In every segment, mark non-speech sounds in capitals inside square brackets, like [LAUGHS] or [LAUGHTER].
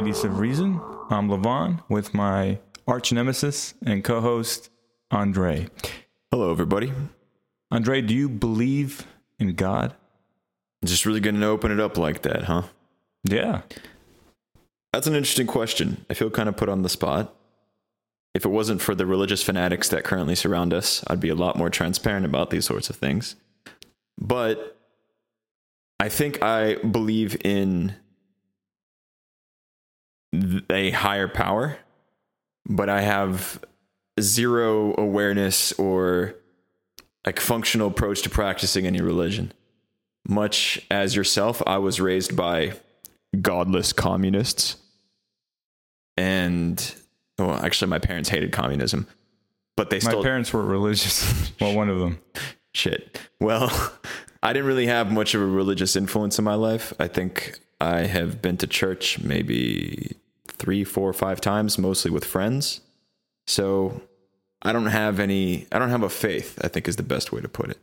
Ladies of Reason. I'm Levon with my arch nemesis and co host, Andrey. Hello, everybody. Andrey, do you believe in God? Just really going to open it up like that, huh? Yeah. That's an interesting question. I feel kind of put on the spot. If it wasn't for the religious fanatics that currently surround us, I'd be a lot more transparent about these sorts of things. But I think I believe in a higher power, but I have zero awareness or like functional approach to practicing any religion. Much as yourself, I was raised by godless communists. And well, actually my parents hated communism. But they My still parents were religious. [LAUGHS] well, one of them. shit. Well, [LAUGHS] I didn't really have much of a religious influence in my life. I think I have been to church maybe three, four, five times, mostly with friends. So I don't have any, I don't have a faith, I think is the best way to put it.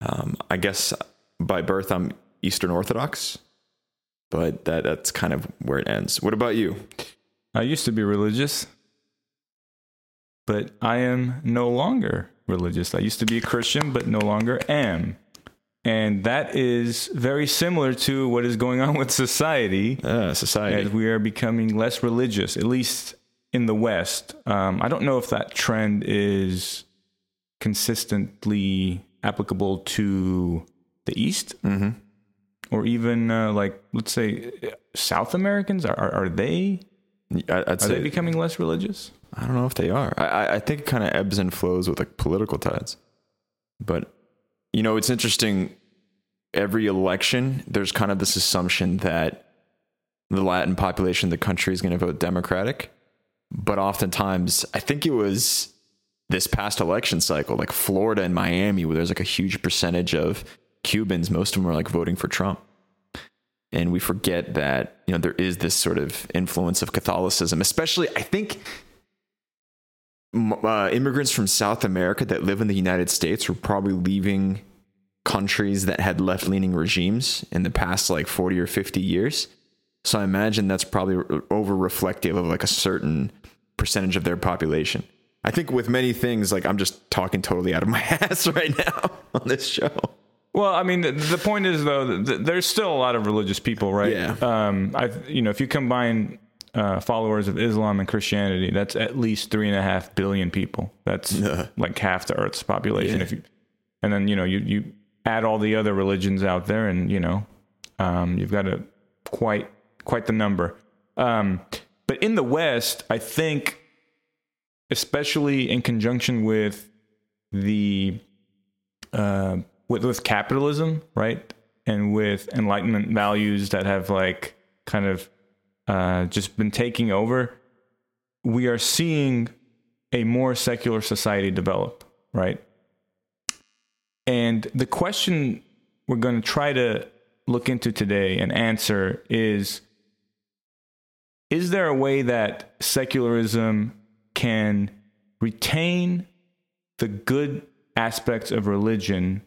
Um, I guess by birth, I'm Eastern Orthodox, but that, that's kind of where it ends. What about you? I used to be religious, but I am no longer religious. I used to be a Christian, but no longer am. And that is very similar to what is going on with society Uh, society. as we are becoming less religious, at least in the West. Um, I don't know if that trend is consistently applicable to the East hmm or even uh, like, let's say, South Americans. Are, are, are they I, are they becoming less religious? I don't know if they are. I, I- I think it kind of ebbs and flows with like political tides. But you know, it's interesting. Every election, there's kind of this assumption that the Latin population of the country is going to vote Democratic. But oftentimes, I think it was this past election cycle, like Florida and Miami, where there's like a huge percentage of Cubans. Most of them are like voting for Trump. And we forget that, you know, there is this sort of influence of Catholicism, especially, I think uh, immigrants from South America that live in the United States were probably leaving countries that had left leaning regimes in the past like 40 or 50 years. So I imagine that's probably over reflective of like a certain percentage of their population. I think with many things, like I'm just talking totally out of my [LAUGHS] ass right now on this show. Well, I mean, the, the point is though, that there's still a lot of religious people, right? Yeah. Um, I, you know, if you combine uh, followers of Islam and Christianity, that's at least three and a half billion people. That's [LAUGHS] like half the Earth's population. Yeah. If you, and then you know, you you add all the other religions out there, and you know, um, you've got a quite quite the number. Um, but in the West, I think, especially in conjunction with the uh, with with capitalism, right, and with Enlightenment values that have like kind of uh, just been taking over, we are seeing a more secular society develop, right? And the question we're going to try to look into today and answer is Is there a way that secularism can retain the good aspects of religion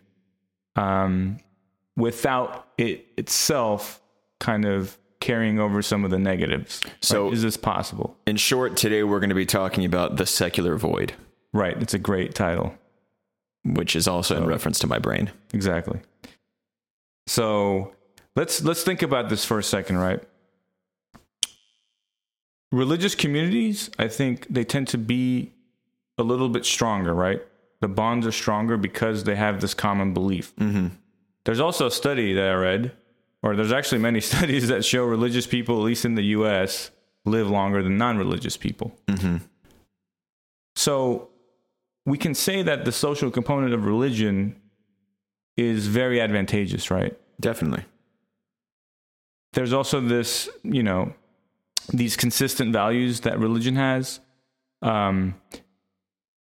um, without it itself kind of carrying over some of the negatives? So- Right? is this possible? In short, today we're going to be talking about the secular void, Right. It's a great title. which is also in reference to my brain. Exactly. So let's let's think about this for a second, right? Religious communities, I think they tend to be a little bit stronger, right? The bonds are stronger because they have this common belief. Mm-hmm. There's also a study that I read, or there's actually many [LAUGHS] studies that show religious people, at least in the US, live longer than non religious people. Mm-hmm. So we can say that the social component of religion is very advantageous, right? Definitely. There's also this, you know, these consistent values that religion has, um,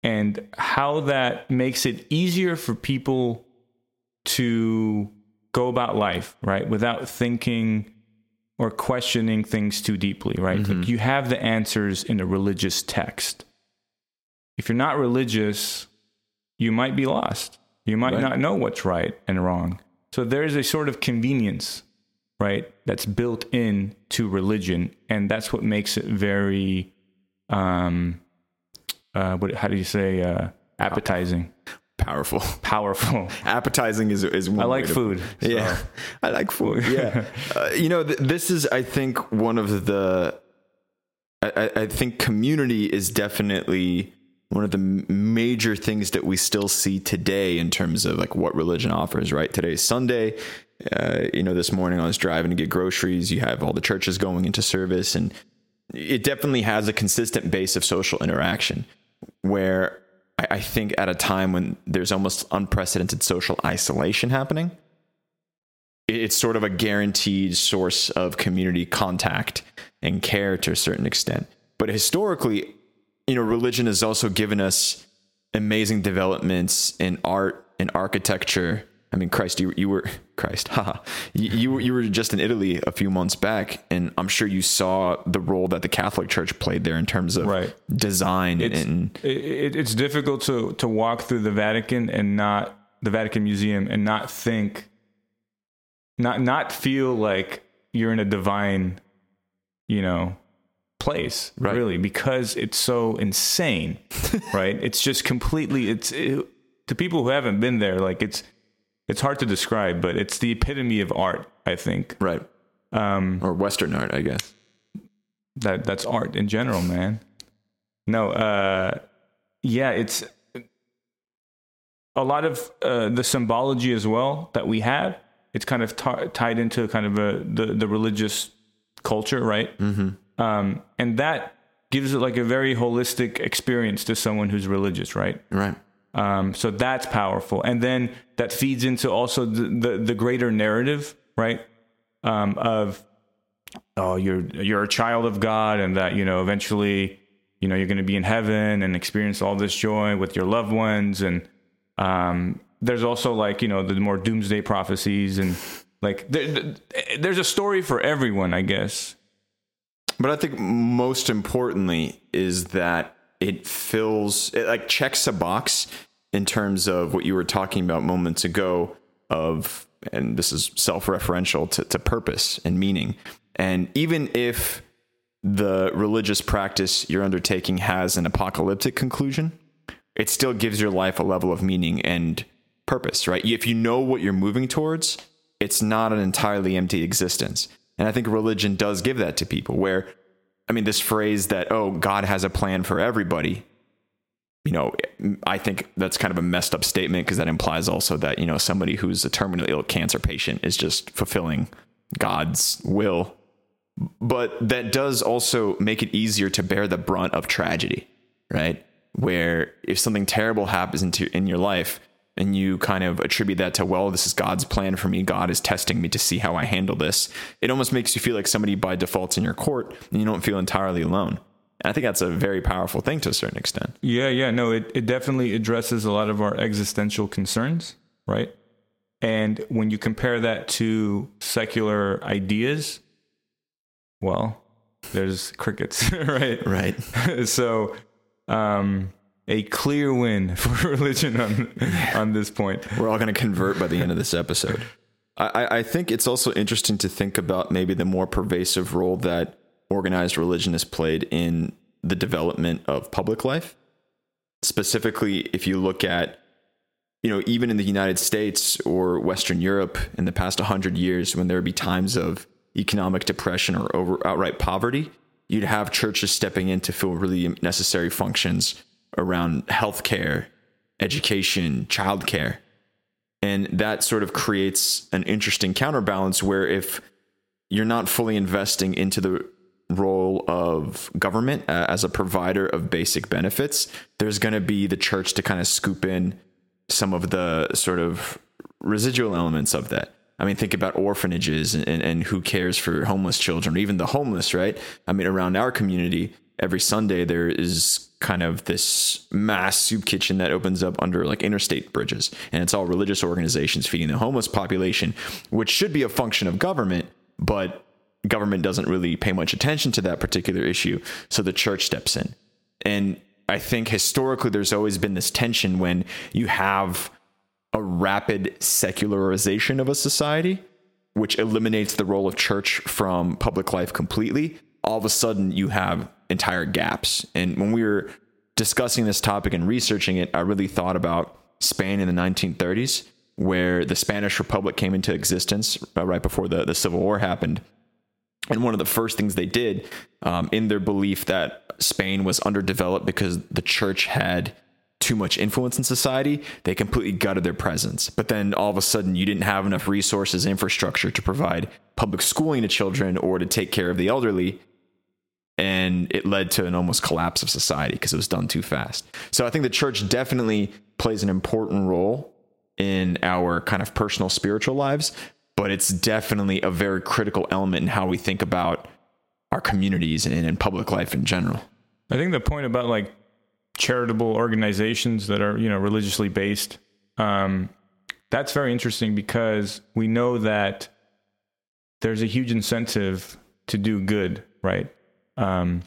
and how that makes it easier for people to go about life, right, without thinking or questioning things too deeply, right? Like you have the answers in a religious text. If you're not religious, you might be lost. You might Right. not know what's right and wrong. So there is a sort of convenience right? That's built in to religion, and that's what makes it very, um, uh, what? How do you say? Uh, appetizing, Powerful. [LAUGHS] powerful. Appetizing is is one I like to- food. so- Yeah, [LAUGHS] I like food. [LAUGHS] Yeah, uh, you know, th- this is, I think, one of the. I, I- I think community is definitely one of the major things that we still see today in terms of like what religion offers. Right, today's Sunday. Uh, you know, this morning I was driving to get groceries. You have all the churches going into service, and it definitely has a consistent base of social interaction. Where I, I think at a time when there's almost unprecedented social isolation happening, it's sort of a guaranteed source of community contact and care to a certain extent. But historically, you know, religion has also given us amazing developments in art and architecture. I mean, Christ, you, you were [LAUGHS] Christ, haha. You, you were you were just in Italy a few months back, and I'm sure you saw the role that the Catholic Church played there in terms of Right. design it's and it, it's difficult to to walk through the Vatican and not the Vatican Museum and not think not not feel like you're in a divine you know place Right. really because it's so insane [LAUGHS] right it's just completely it's it, to people who haven't been there like it's it's hard to describe but it's the epitome of art i think right um or Western art, I guess. that that's art in general, man. No, uh, yeah, it's a lot of uh, the symbology as well that we have. It's kind of ti- tied into kind of a the the religious culture, right? Mm-hmm. Um, and that gives it like a very holistic experience to someone who's religious, right? Right. Um, so that's powerful, and then that feeds into also the the, the greater narrative, right? Um, of oh, you're you're a child of God, and that you know eventually, you know, you're going to be in heaven and experience all this joy with your loved ones, and um, there's also like you know the more doomsday prophecies and like there, there's a story for everyone, I guess. But I think most importantly is that it fills, it like checks a box in terms of what you were talking about moments ago of, and this is self referential to, to purpose and meaning. And even if the religious practice you're undertaking has an apocalyptic conclusion, it still gives your life a level of meaning and purpose, right? If you know what you're moving towards, it's not an entirely empty existence. And I think religion does give that to people where, I mean, this phrase that, oh, God has a plan for everybody, you know, I think that's kind of a messed up statement because that implies also that, you know, somebody who's a terminally ill cancer patient is just fulfilling God's will. But that does also make it easier to bear the brunt of tragedy, right? Where if something terrible happens into in your life and you kind of attribute that to, well, this is God's plan for me, God is testing me to see how I handle this, it almost makes you feel like somebody by default's in your court and you don't feel entirely alone. And I think that's a very powerful thing to a certain extent. Yeah, yeah, no, it, it definitely addresses a lot of our existential concerns, right? And when you compare that to secular ideas, well, there's crickets, [LAUGHS] right? Right. [LAUGHS] so, um, a clear win [LAUGHS] for religion on on this point. We're all going to convert by the end of this episode. I, I- think it's also interesting to think about maybe the more pervasive role that organized religion has played in the development of public life. Specifically, if you look at, you know, even in the United States or Western Europe in the past 100 years, when there would be times of economic depression or over outright poverty, you'd have churches stepping in to fill really necessary functions around healthcare, education, childcare. And that sort of creates an interesting counterbalance where if you're not fully investing into the role of government uh, as a provider of basic benefits, there's going to be the church to kind of scoop in some of the sort of residual elements of that. I mean, think about orphanages and, and, and who cares for homeless children, even the homeless, right? I mean, around our community, every Sunday there is kind of this mass soup kitchen that opens up under like interstate bridges. And it's all religious organizations feeding the homeless population, which should be a function of government, but government doesn't really pay much attention to that particular issue. So the church steps in. And I think historically there's always been this tension when you have a rapid secularization of a society which eliminates the role of church from public life completely, all of a sudden you have entire gaps. And when we were discussing this topic and researching it, I really thought about Spain in the 1930s, where the Spanish Republic came into existence uh, right before the, the Civil War happened. And one of the first things they did um, in their belief that Spain was underdeveloped because the church had too much influence in society, they completely gutted their presence. But then all of a sudden, you didn't have enough resources, infrastructure to provide public schooling to children or to take care of the elderly. And it led to an almost collapse of society because it was done too fast. So I think the church definitely plays an important role in our kind of personal spiritual lives, but it's definitely a very critical element in how we think about our communities and in public life in general. I think the point about like charitable organizations that are you know religiously based um, that's very interesting because we know that there's a huge incentive to do good right um,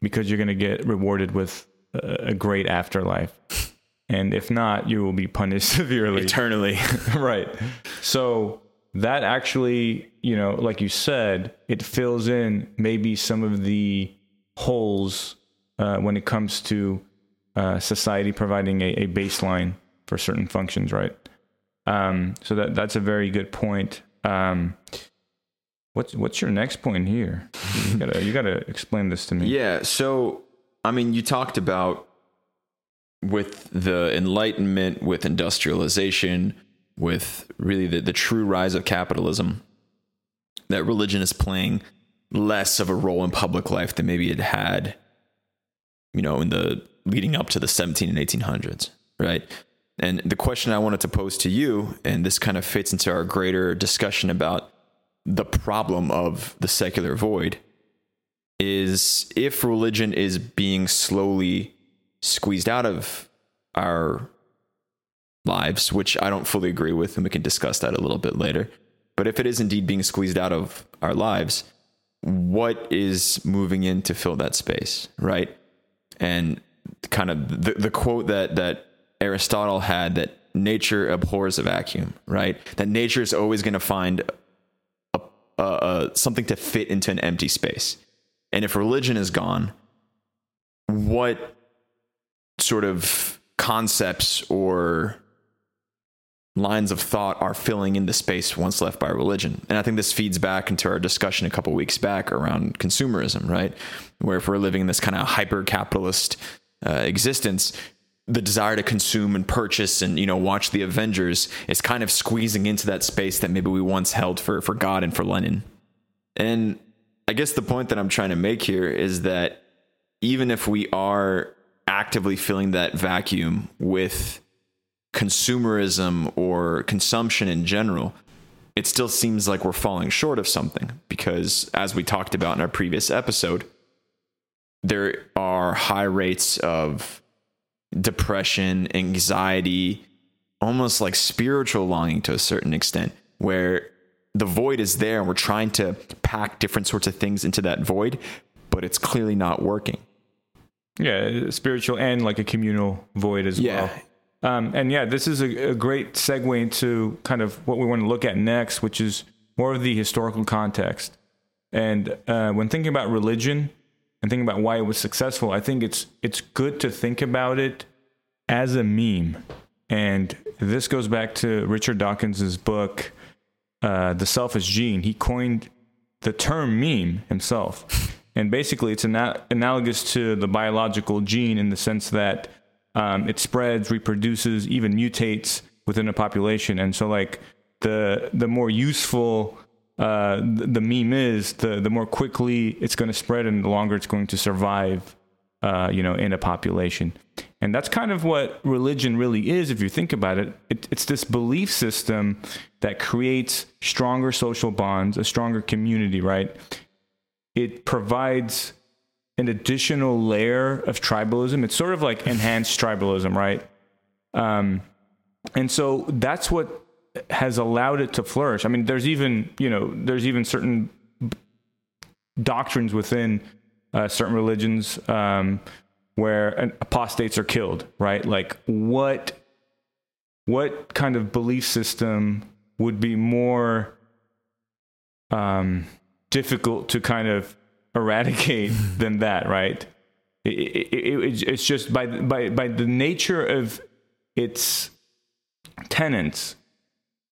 because you're going to get rewarded with a, a great afterlife and if not you will be punished [LAUGHS] severely eternally [LAUGHS] right so that actually you know like you said it fills in maybe some of the holes uh, when it comes to uh, society providing a, a, baseline for certain functions, right? Um, so that that's a very good point. Um, what's what's your next point here? You gotta you gotta explain this to me. Yeah. So I mean, you talked about with the Enlightenment, with industrialization, with really the, the true rise of capitalism, that religion is playing less of a role in public life than maybe it had you know, in the leading up to the 17 and 1800s, right? And the question I wanted to pose to you, and this kind of fits into our greater discussion about the problem of the secular void, is if religion is being slowly squeezed out of our lives, which I don't fully agree with, and we can discuss that a little bit later. But if it is indeed being squeezed out of our lives, what is moving in to fill that space, right? and kind of the, the quote that that Aristotle had that nature abhors a vacuum, right? That nature is always going to find a, a, something to fit into an empty space. And if religion is gone, what sort of concepts or lines of thought are filling in the space once left by religion. And I think this feeds back into our discussion a couple weeks back around consumerism, right? Where if we're living in this kind of hyper capitalist uh, existence, the desire to consume and purchase and you know watch the Avengers is kind of squeezing into that space that maybe we once held for for God and for Lenin. And I guess the point that I'm trying to make here is that even if we are actively filling that vacuum with consumerism or consumption in general, it still seems like we're falling short of something because, as we talked about in our previous episode, there are high rates of depression, anxiety, almost like spiritual longing to a certain extent, where the void is there and we're trying to pack different sorts of things into that void, but it's clearly not working. Yeah, spiritual and like a communal void as yeah. well. Um, and yeah, this is a, a, great segue into kind of what we want to look at next, which is more of the historical context. And uh, when thinking about religion and thinking about why it was successful, I think it's it's good to think about it as a meme. And this goes back to Richard Dawkins's book, uh, "The Selfish Gene." He coined the term meme himself. And basically, it's ana- analogous to the biological gene in the sense that um, it spreads, reproduces, even mutates within a population. And so, like the the more useful uh, the, meme is, the the more quickly it's going to spread, and the longer it's going to survive. Uh, you know, in a population, and that's kind of what religion really is. If you think about it, it it's this belief system that creates stronger social bonds, a stronger community, right? It provides an additional layer of tribalism. It's sort of like enhanced tribalism, right? Um, and so that's what has allowed it to flourish. I mean, there's even you know there's even certain doctrines within uh, certain religions um, where apostates are killed, right? Like what what kind of belief system would be more um, difficult to kind of eradicate [LAUGHS] than that, right? It, it, it, it's just by by by the nature of its tenants,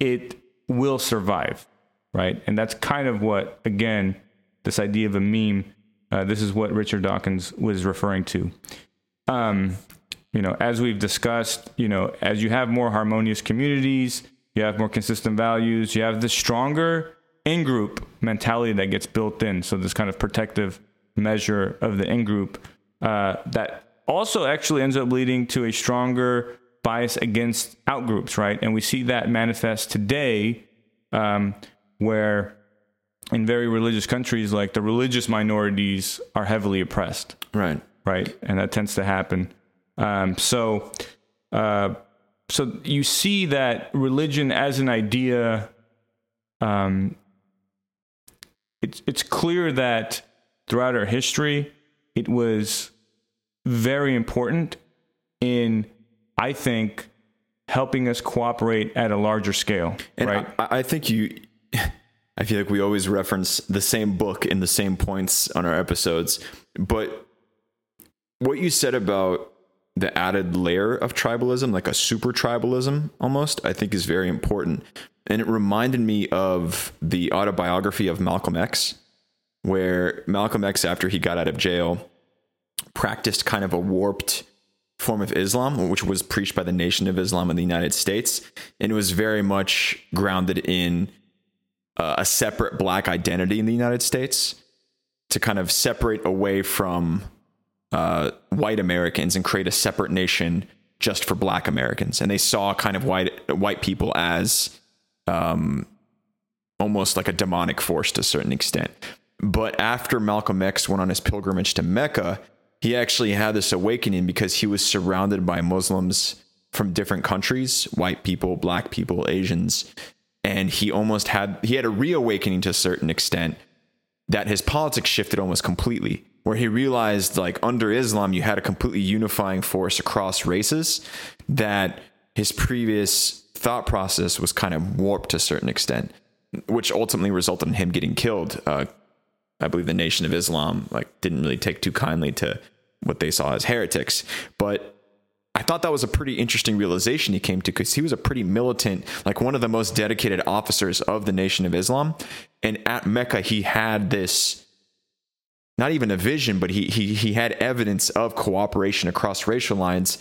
it will survive, right? And that's kind of what again this idea of a meme. Uh, this is what Richard Dawkins was referring to. Um, you know, as we've discussed, you know, as you have more harmonious communities, you have more consistent values, you have the stronger in group mentality that gets built in. So, this kind of protective measure of the in group uh, that also actually ends up leading to a stronger bias against outgroups, right? And we see that manifest today um, where in very religious countries, like the religious minorities are heavily oppressed. Right. Right. And that tends to happen. Um, so, uh, so you see that religion as an idea, um, it's it's clear that throughout our history, it was very important in, I think, helping us cooperate at a larger scale. And right? I, I think you. [LAUGHS] I feel like we always reference the same book in the same points on our episodes, but what you said about the added layer of tribalism, like a super tribalism almost, I think is very important. And it reminded me of the autobiography of Malcolm X, where Malcolm X, after he got out of jail, practiced kind of a warped form of Islam, which was preached by the Nation of Islam in the United States. And it was very much grounded in uh, a separate black identity in the United States to kind of separate away from uh, white Americans and create a separate nation just for Black Americans, and they saw kind of white white people as um, almost like a demonic force to a certain extent. But after Malcolm X went on his pilgrimage to Mecca, he actually had this awakening because he was surrounded by Muslims from different countries, white people, black people, Asians, and he almost had he had a reawakening to a certain extent that his politics shifted almost completely where he realized like under Islam you had a completely unifying force across races that his previous thought process was kind of warped to a certain extent, which ultimately resulted in him getting killed. Uh, I believe the Nation of Islam like didn't really take too kindly to what they saw as heretics, but I thought that was a pretty interesting realization he came to because he was a pretty militant, like one of the most dedicated officers of the Nation of Islam. And at Mecca, he had this not even a vision, but he he he had evidence of cooperation across racial lines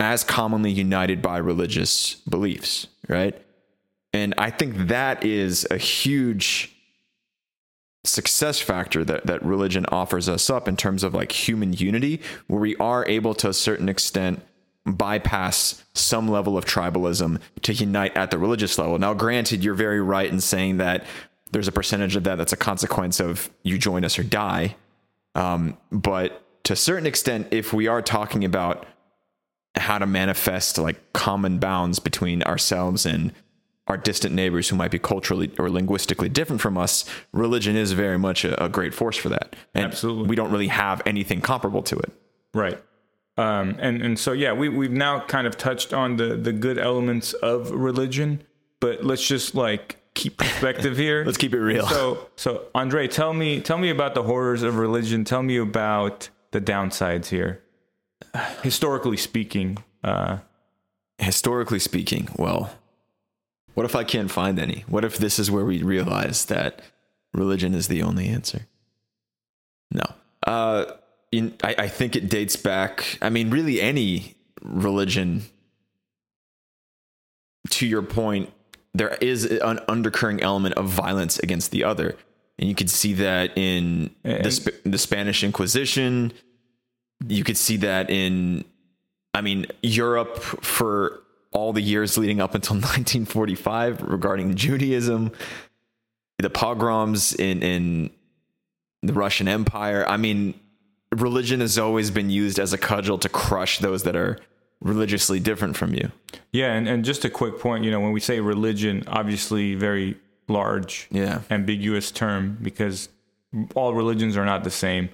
as commonly united by religious beliefs, right? And I think that is a huge success factor that, that religion offers us up in terms of like human unity, where we are able to a certain extent bypass some level of tribalism to unite at the religious level. Now, granted, you're very right in saying that there's a percentage of that that's a consequence of you join us or die. Um, but to a certain extent, if we are talking about how to manifest like common bounds between ourselves and our distant neighbors who might be culturally or linguistically different from us, religion is very much a, a great force for that. And Absolutely. we don't really have anything comparable to it. Right. Um, and and so yeah, we we've now kind of touched on the the good elements of religion, but let's just like keep perspective here. [LAUGHS] Let's keep it real. So, so Andrey, tell me, tell me about the horrors of religion. Tell me about the downsides here, historically speaking. Uh, historically speaking, well, what if I can't find any? What if this is where we realize that religion is the only answer? No. Uh, in, I, I think it dates back. I mean, really, any religion. To your point, there is an undercurrent element of violence against the other. And you could see that in the, Sp- the Spanish Inquisition. You could see that in, I mean, Europe for all the years leading up until [LAUGHS] 1945 regarding Judaism, the pogroms in, in the Russian Empire. I mean, religion has always been used as a cudgel to crush those that are religiously different from you. Yeah, and, and just a quick point, you know, when we say religion, obviously very large, yeah, ambiguous term because all religions are not the same.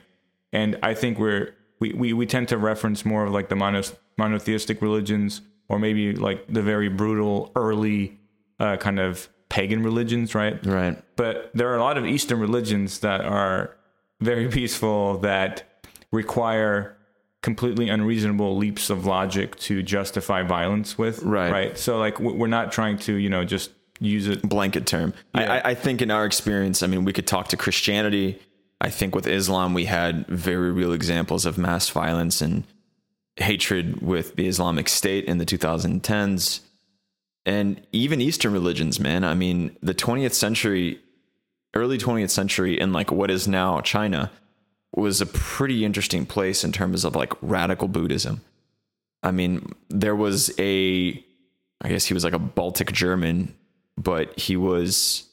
And I think we're we, we, we tend to reference more of like the mono, monotheistic religions or maybe like the very brutal early uh, kind of pagan religions, right? Right. But there are a lot of Eastern religions that are very peaceful that require completely unreasonable leaps of logic to justify violence with. Right. Right. So like we're not trying to, you know, just use it. blanket term. Yeah. I, I think in our experience, I mean, we could talk to Christianity. I think with Islam, we had very real examples of mass violence and hatred with the Islamic State in the 2010s. And even Eastern religions, man. I mean, the 20th century, early 20th century, in like what is now China, was a pretty interesting place in terms of like radical Buddhism. I mean, there was a, I guess he was like a Baltic German, but he was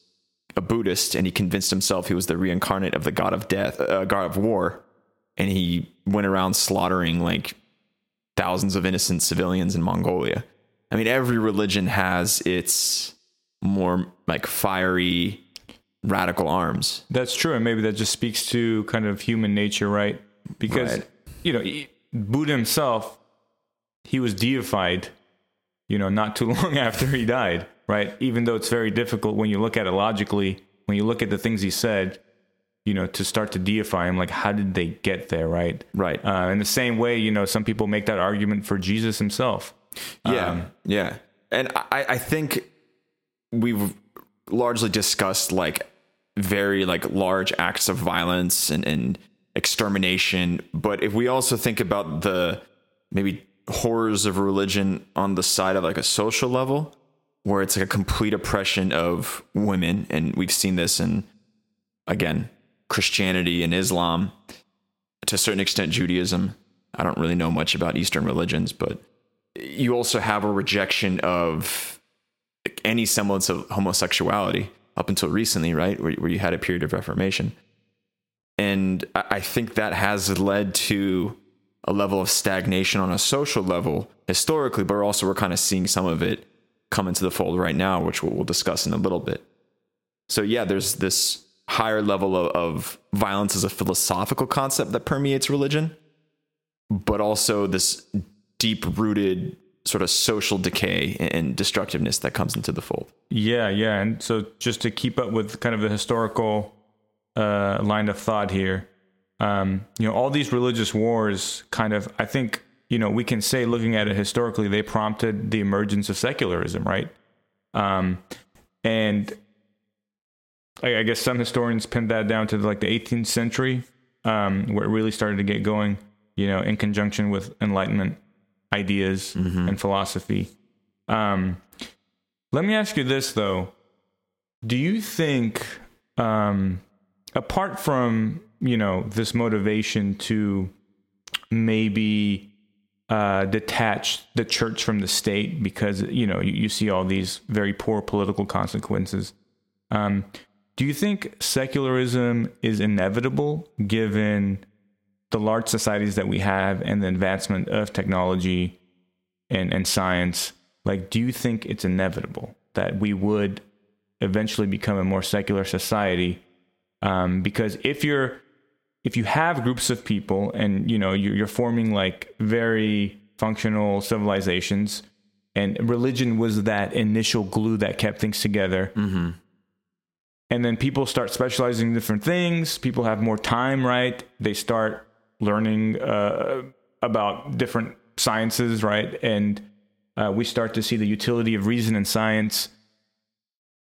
a Buddhist and he convinced himself he was the reincarnate of the god of death, uh, god of war. And he went around slaughtering like thousands of innocent civilians in Mongolia. I mean, every religion has its more like fiery, radical arms. That's true. And maybe that just speaks to kind of human nature, right? Because, Right. you know, Buddha himself, he was deified, you know, not too [LAUGHS] long after he died, right? Even though it's very difficult when you look at it logically, when you look at the things he said, you know, to start to deify him, like, how did they get there, right? Right. Uh, in the same way, you know, some people make that argument for Jesus himself. Yeah, Um, yeah, and I, I think we've largely discussed like very like large acts of violence and, and extermination. But if we also think about the maybe horrors of religion on the side of like a social level, where it's like a complete oppression of women, and we've seen this in again Christianity and Islam, to a certain extent Judaism. I don't really know much about Eastern religions, but you also have a rejection of any semblance of homosexuality up until recently, right? Where, where you had a period of reformation. And I think that has led to a level of stagnation on a social level historically, but also we're kind of seeing some of it come into the fold right now, which we'll, we'll discuss in a little bit. So, yeah, there's this higher level of, of violence as a philosophical concept that permeates religion, but also this deep rooted sort of social decay and destructiveness that comes into the fold. Yeah, yeah. And so just to keep up with kind of the historical uh, line of thought here, um, you know, all these religious wars kind of, I think, you know, we can say looking at it historically, they prompted the emergence of secularism, right? Um, and I, I guess some historians pin that down to like the 18th century, um, where it really started to get going, you know, in conjunction with Enlightenment ideas and philosophy. Um, let me ask you this though. Do you think, um, apart from, you know, this motivation to maybe uh, detach the church from the state because, you know, you, you see all these very poor political consequences. Um, do you think secularism is inevitable given the large societies that we have and the advancement of technology and, and science? Like, do you think it's inevitable that we would eventually become a more secular society? Um, because if you're if you have groups of people and you know you're, you're forming like very functional civilizations, and religion was that initial glue that kept things together, and then people start specializing in different things. People have more time, right? They start learning uh, about different sciences, right? And uh, we start to see the utility of reason and science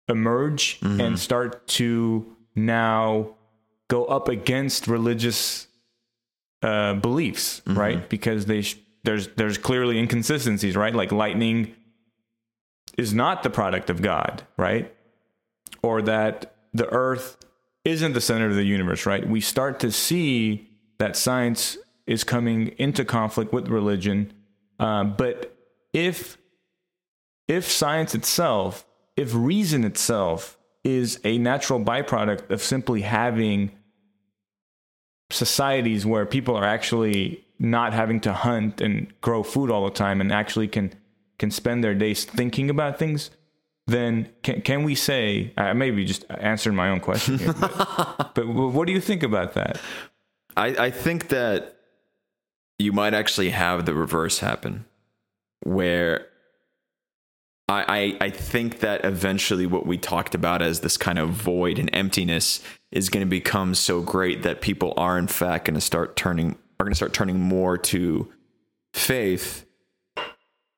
emerge and start to now go up against religious uh, beliefs, right? Because they sh- there's there's clearly inconsistencies, right? Like lightning is not the product of God, right? Or that the earth isn't the center of the universe, right? We start to see that science is coming into conflict with religion. Um, but if if science itself, if reason itself is a natural byproduct of simply having societies where people are actually not having to hunt and grow food all the time and actually can can spend their days thinking about things then can, can we say I maybe just answering my own question here, but, [LAUGHS] but what do you think about that? I, I think that you might actually have the reverse happen where I, I, I think that eventually what we talked about as this kind of void and emptiness is going to become so great that people are in fact going to start turning are going to start turning more to faith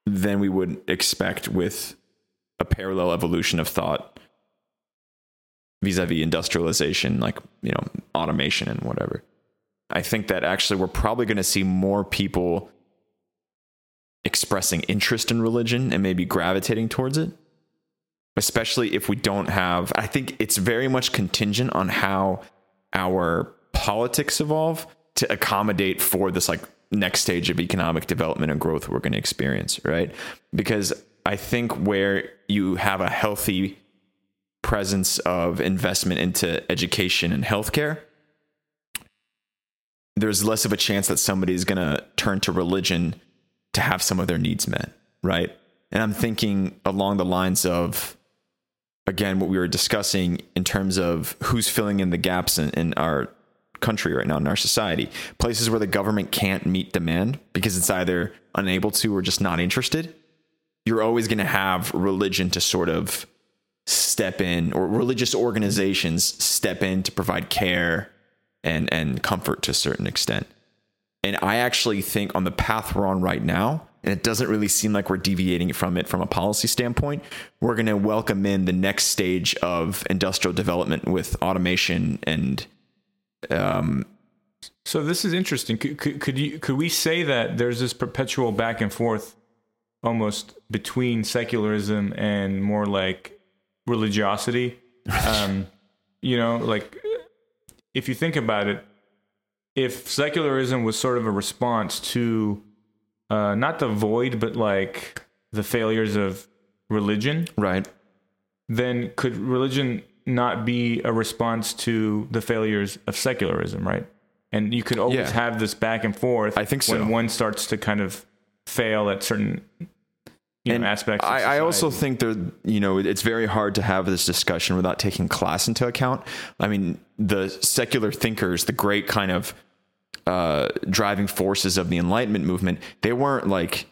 than we would expect with a parallel evolution of thought vis-a-vis industrialization like you know automation and whatever. I think that actually we're probably going to see more people expressing interest in religion and maybe gravitating towards it especially if we don't have i think it's very much contingent on how our politics evolve to accommodate for this like next stage of economic development and growth we're going to experience right? Because i think where you have a healthy presence of investment into education and healthcare there's less of a chance that somebody is going to turn to religion to have some of their needs met, right? And I'm thinking along the lines of, again, what we were discussing in terms of who's filling in the gaps in, in our country right now, in our society. Places where the government can't meet demand because it's either unable to or just not interested. You're always going to have religion to sort of step in, or religious organizations step in to provide care and, and comfort to a certain extent. And I actually think on the path we're on right now, and it doesn't really seem like we're deviating from it from a policy standpoint, we're going to welcome in the next stage of industrial development with automation and. Um, so this is interesting. Could, could, could you could we say that there's this perpetual back and forth, almost between secularism and more like religiosity? Um, you know, like if you think about it, if secularism was sort of a response to uh, not the void, but like the failures of religion, right? Then could religion not be a response to the failures of secularism, right? And you could always yeah. have this back and forth. I think so. When one starts to kind of fail at certain you know, aspects. I, I, also think that you know it's very hard to have this discussion without taking class into account. I mean, the secular thinkers, the great kind of uh, driving forces of the Enlightenment movement, they weren't like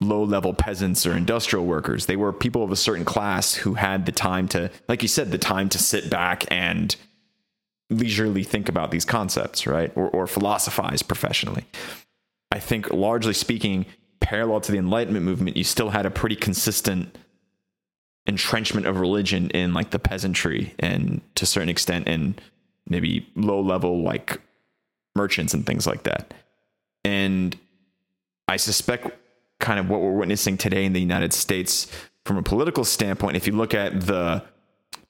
low level peasants or industrial workers. They were people of a certain class who had the time to, like you said, the time to sit back and leisurely think about these concepts, right? Or, or philosophize professionally. I think, largely speaking, parallel to the Enlightenment movement, you still had a pretty consistent entrenchment of religion in like the peasantry and to a certain extent in maybe low level like merchants and things like that. And I suspect kind of what we're witnessing today in the United States from a political standpoint, if you look at the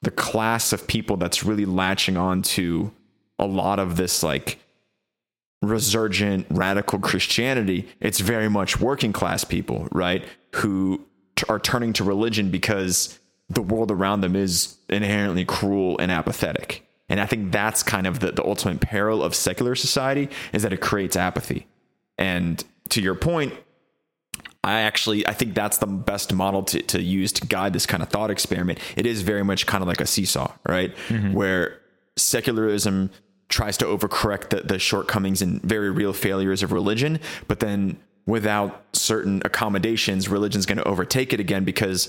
the class of people that's really latching on to a lot of this like resurgent radical Christianity, it's very much working class people, right? Who t- are turning to religion because the world around them is inherently cruel and apathetic. And I think that's kind of the, the ultimate peril of secular society is that it creates apathy. And to your point, I actually I think that's the best model to, to use to guide this kind of thought experiment. It is very much kind of like a seesaw, right? Mm-hmm. Where secularism tries to overcorrect the, the shortcomings and very real failures of religion, but then without certain accommodations, religion's going to overtake it again because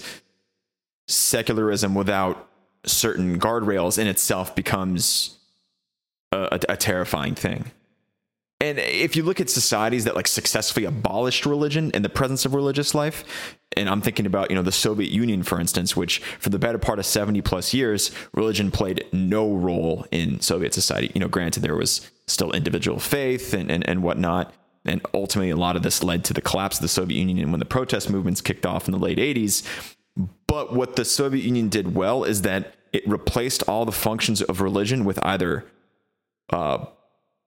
secularism without certain guardrails in itself becomes a, a, a terrifying thing. And if you look at societies that like successfully abolished religion in the presence of religious life, and I'm thinking about, you know, the Soviet Union, for instance, which for the better part of 70 plus years, religion played no role in Soviet society. You know, granted, there was still individual faith and, and, and whatnot. And ultimately, a lot of this led to the collapse of the Soviet Union and when the protest movements kicked off in the late 80s. But what the Soviet Union did well is that it replaced all the functions of religion with either uh,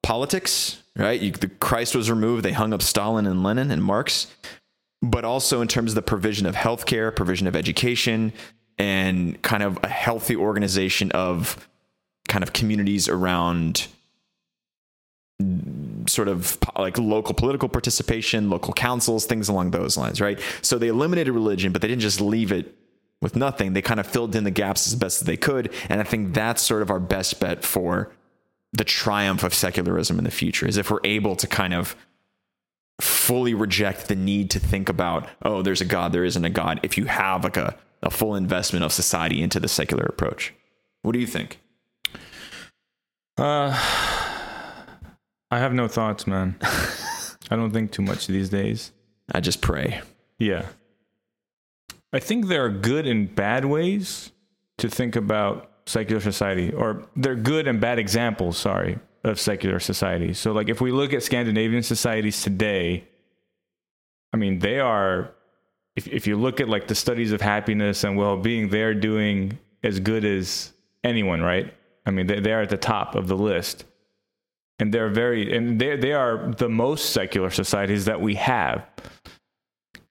politics, right? You, the Christ was removed. They hung up Stalin and Lenin and Marx, but also in terms of the provision of healthcare, provision of education, and kind of a healthy organization of kind of communities around sort of like local political participation, local councils, things along those lines, right? So they eliminated religion, but they didn't just leave it with nothing. They kind of filled in the gaps as best as they could. And I think that's sort of our best bet for the triumph of secularism in the future is if we're able to kind of fully reject the need to think about, oh, there's a God, there isn't a God, if you have like a, a full investment of society into the secular approach. What do you think? Uh, I have no thoughts, man. [LAUGHS] I don't think too much these days. I just pray. Yeah. I think there are good and bad ways to think about secular society, or they're good and bad examples, sorry, of secular society. So, like, if we look at Scandinavian societies today, I mean, they are, if, if you look at like the studies of happiness and well being, they're doing as good as anyone, right? I mean, they, they're at the top of the list. And they're very, and they, they are the most secular societies that we have.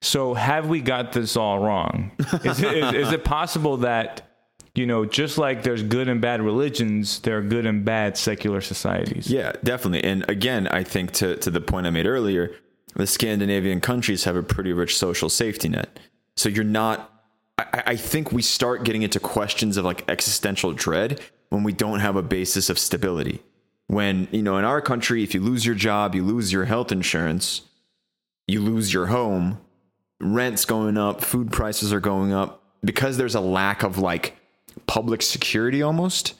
So, have we got this all wrong? Is it, is, is it possible that, you know, just like there's good and bad religions, there are good and bad secular societies? Yeah, definitely. And again, I think to, to the point I made earlier, the Scandinavian countries have a pretty rich social safety net. So you're not, I, I think we start getting into questions of like existential dread when we don't have a basis of stability. When, you know, in our country, if you lose your job, you lose your health insurance, you lose your home, rent's going up, food prices are going up, because there's a lack of like public security almost,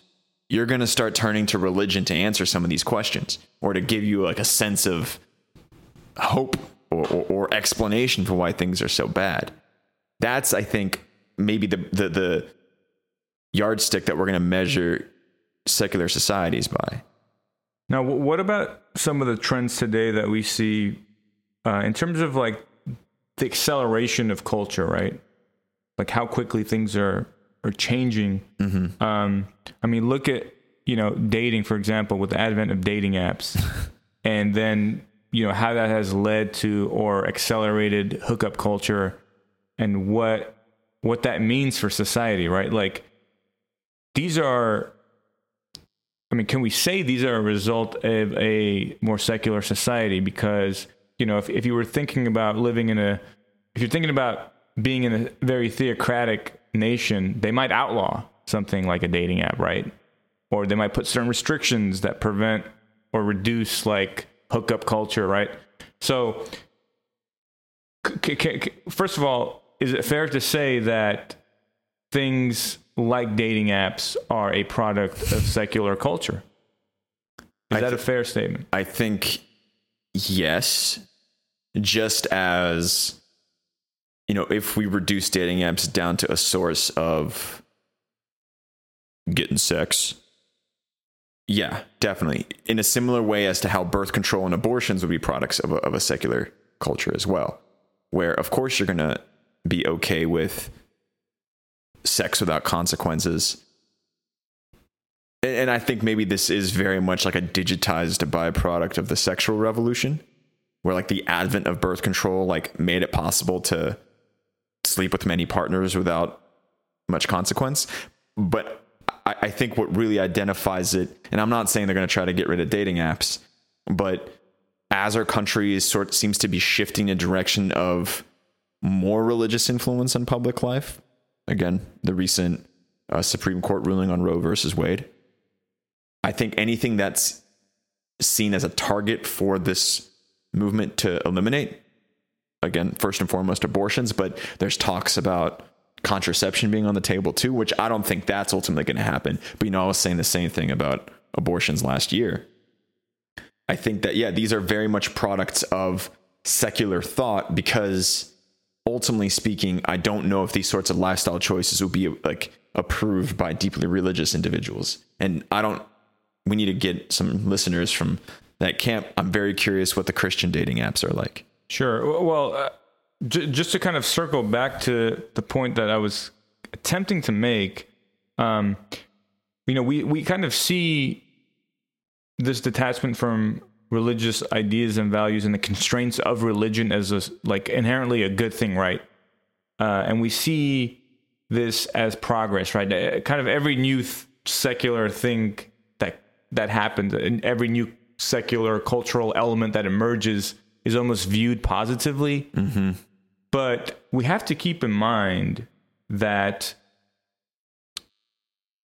you're going to start turning to religion to answer some of these questions or to give you like a sense of hope or, or, or explanation for why things are so bad. That's, I think, maybe the, the, the yardstick that we're going to measure secular societies by. Now, what about some of the trends today that we see uh, in terms of like the acceleration of culture, right? Like how quickly things are are changing. Mm-hmm. Um, I mean, look at you know dating, for example, with the advent of dating apps, [LAUGHS] and then you know how that has led to or accelerated hookup culture, and what what that means for society, right? Like these are. I mean, can we say these are a result of a more secular society? Because you know, if, if you were thinking about living in a, if you're thinking about being in a very theocratic nation, they might outlaw something like a dating app, right? Or they might put certain restrictions that prevent or reduce like hookup culture, right? So, c- c- c- first of all, is it fair to say that things like dating apps are a product of secular culture? Is I that a fair statement? I think yes, just as you know, if we reduce dating apps down to a source of getting sex, yeah, definitely. In a similar way as to how birth control and abortions would be products of a, of a secular culture as well, where of course you're going to be okay with sex without consequences. And, and I think maybe this is very much like a digitized byproduct of the sexual revolution, where like the advent of birth control like made it possible to sleep with many partners without much consequence. But I, I think what really identifies it, and I'm not saying they're going to try to get rid of dating apps, but as our country is sort seems to be shifting in direction of more religious influence on public life. Again, the recent uh, Supreme Court ruling on Roe versus Wade. I think anything that's seen as a target for this movement to eliminate again, first and foremost, abortions, but there's talks about contraception being on the table too, which I don't think that's ultimately going to happen. But you know, I was saying the same thing about abortions last year. I think that, yeah, these are very much products of secular thought because ultimately speaking, I don't know if these sorts of lifestyle choices will be like approved by deeply religious individuals. And I don't, we need to get some listeners from that camp. I'm very curious what the Christian dating apps are like. Sure. Well, uh, j- just to kind of circle back to the point that I was attempting to make, um, you know, we, we kind of see this detachment from religious ideas and values and the constraints of religion as a, like inherently a good thing, right? Uh, and we see this as progress, right? Uh, Kind of every new th- secular thing that that happens, and every new secular cultural element that emerges is almost viewed positively. Mm-hmm. But we have to keep in mind that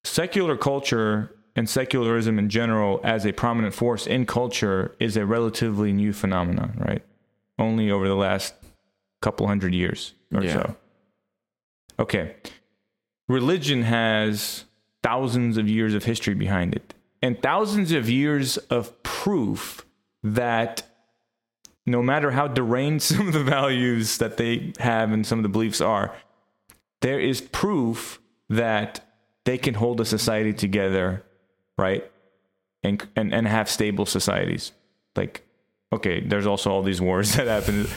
secular culture and secularism in general as a prominent force in culture is a relatively new phenomenon, right? only over the last couple hundred years or Yeah. so. Okay. Religion has thousands of years of history behind it and thousands of years of proof that no matter how deranged [LAUGHS] some of the values that they have and some of the beliefs are, there is proof that they can hold a society together, right? And and and have stable societies. Like, okay, there's also all these wars [LAUGHS] that happen.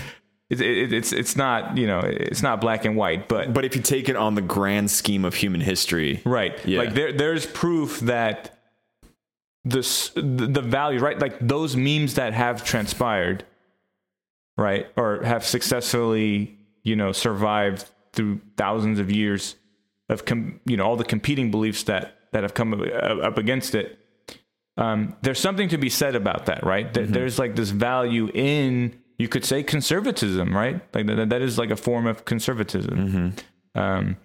It, it, it's it's not you know it's not black and white, but But if you take it on the grand scheme of human history, Right. Yeah. Like there there's proof that this the, the value, right? Like those memes that have transpired, right? Or have successfully, you know, survived through thousands of years of com- you know, all the competing beliefs that that have come up- against it. Um, there's something to be said about that, right? There- There's like this value in, you could say, conservatism, right? Like that, that is like a form of conservatism. Um,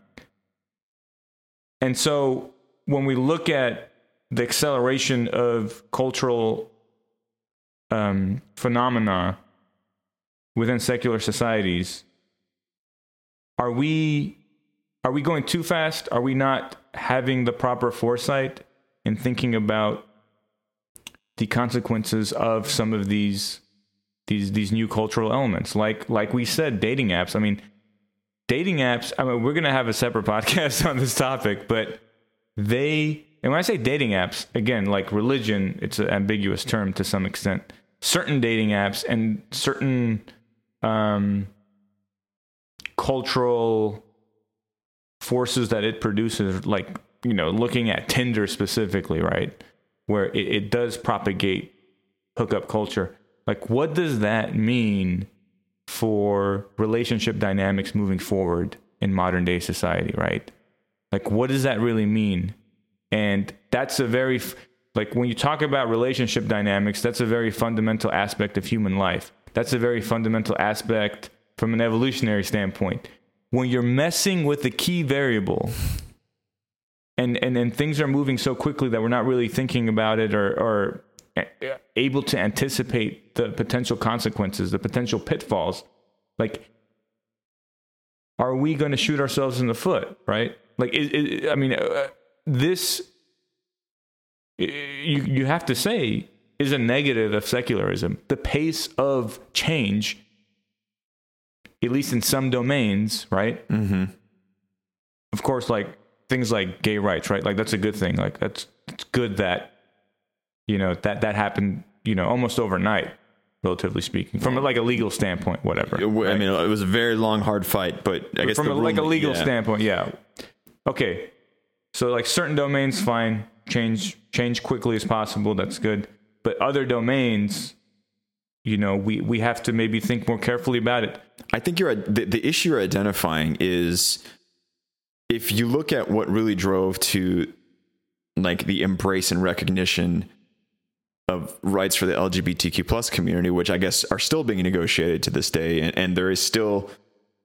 and so when we look at the acceleration of cultural um, phenomena within secular societies, are we are we going too fast? Are we not having the proper foresight in thinking about the consequences of some of these these these new cultural elements? Like like we said, dating apps. I mean, dating apps i mean we're going to have a separate [LAUGHS] podcast on this topic but they and when i say dating apps again like religion it's an ambiguous term to some extent certain dating apps and certain um, cultural forces that it produces like you know looking at tinder specifically right where it, it does propagate hookup culture like what does that mean for relationship dynamics moving forward in modern day society, right? Like, what does that really mean? And that's a very, like, when you talk about relationship dynamics, that's a very fundamental aspect of human life. That's a very fundamental aspect from an evolutionary standpoint. When you're messing with the key variable, and, and, and things are moving so quickly that we're not really thinking about it or, or able to anticipate the potential consequences, the potential pitfalls. Like, are we going to shoot ourselves in the foot? Right? Like, it, it, I mean, uh, this you you have to say is a negative of secularism. The pace of change, at least in some domains, right? Mm-hmm. Of course, like things like gay rights, right? Like that's a good thing. Like that's it's good that you know that that happened, you know, almost overnight, relatively speaking, from like a legal standpoint, whatever. I right? mean, it was a very long, hard fight, but I guess from a, like a legal yeah. standpoint, yeah. Okay, so like certain domains, fine, change change quickly as possible. That's good. But other domains, you know, we we have to maybe think more carefully about it. I think you're the, the issue you're identifying is if you look at what really drove to like the embrace and recognition of rights for the LGBTQ plus community, which I guess are still being negotiated to this day, and, and there is still